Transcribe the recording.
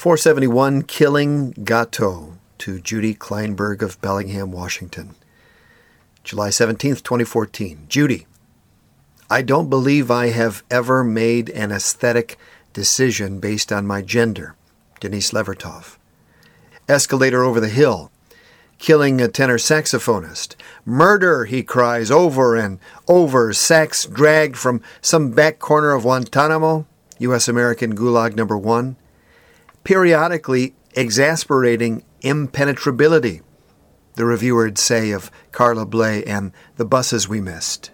471 Killing Gato to Judy Kleinberg of Bellingham, Washington. July 17th, 2014. Judy, I don't believe I have ever made an aesthetic decision based on my gender. Denise Levertov. Escalator over the hill. Killing a tenor saxophonist. Murder, he cries over and over. Sax dragged from some back corner of Guantanamo, U.S. American Gulag number one periodically exasperating impenetrability, the reviewer would say of Carla Bley and the buses we missed.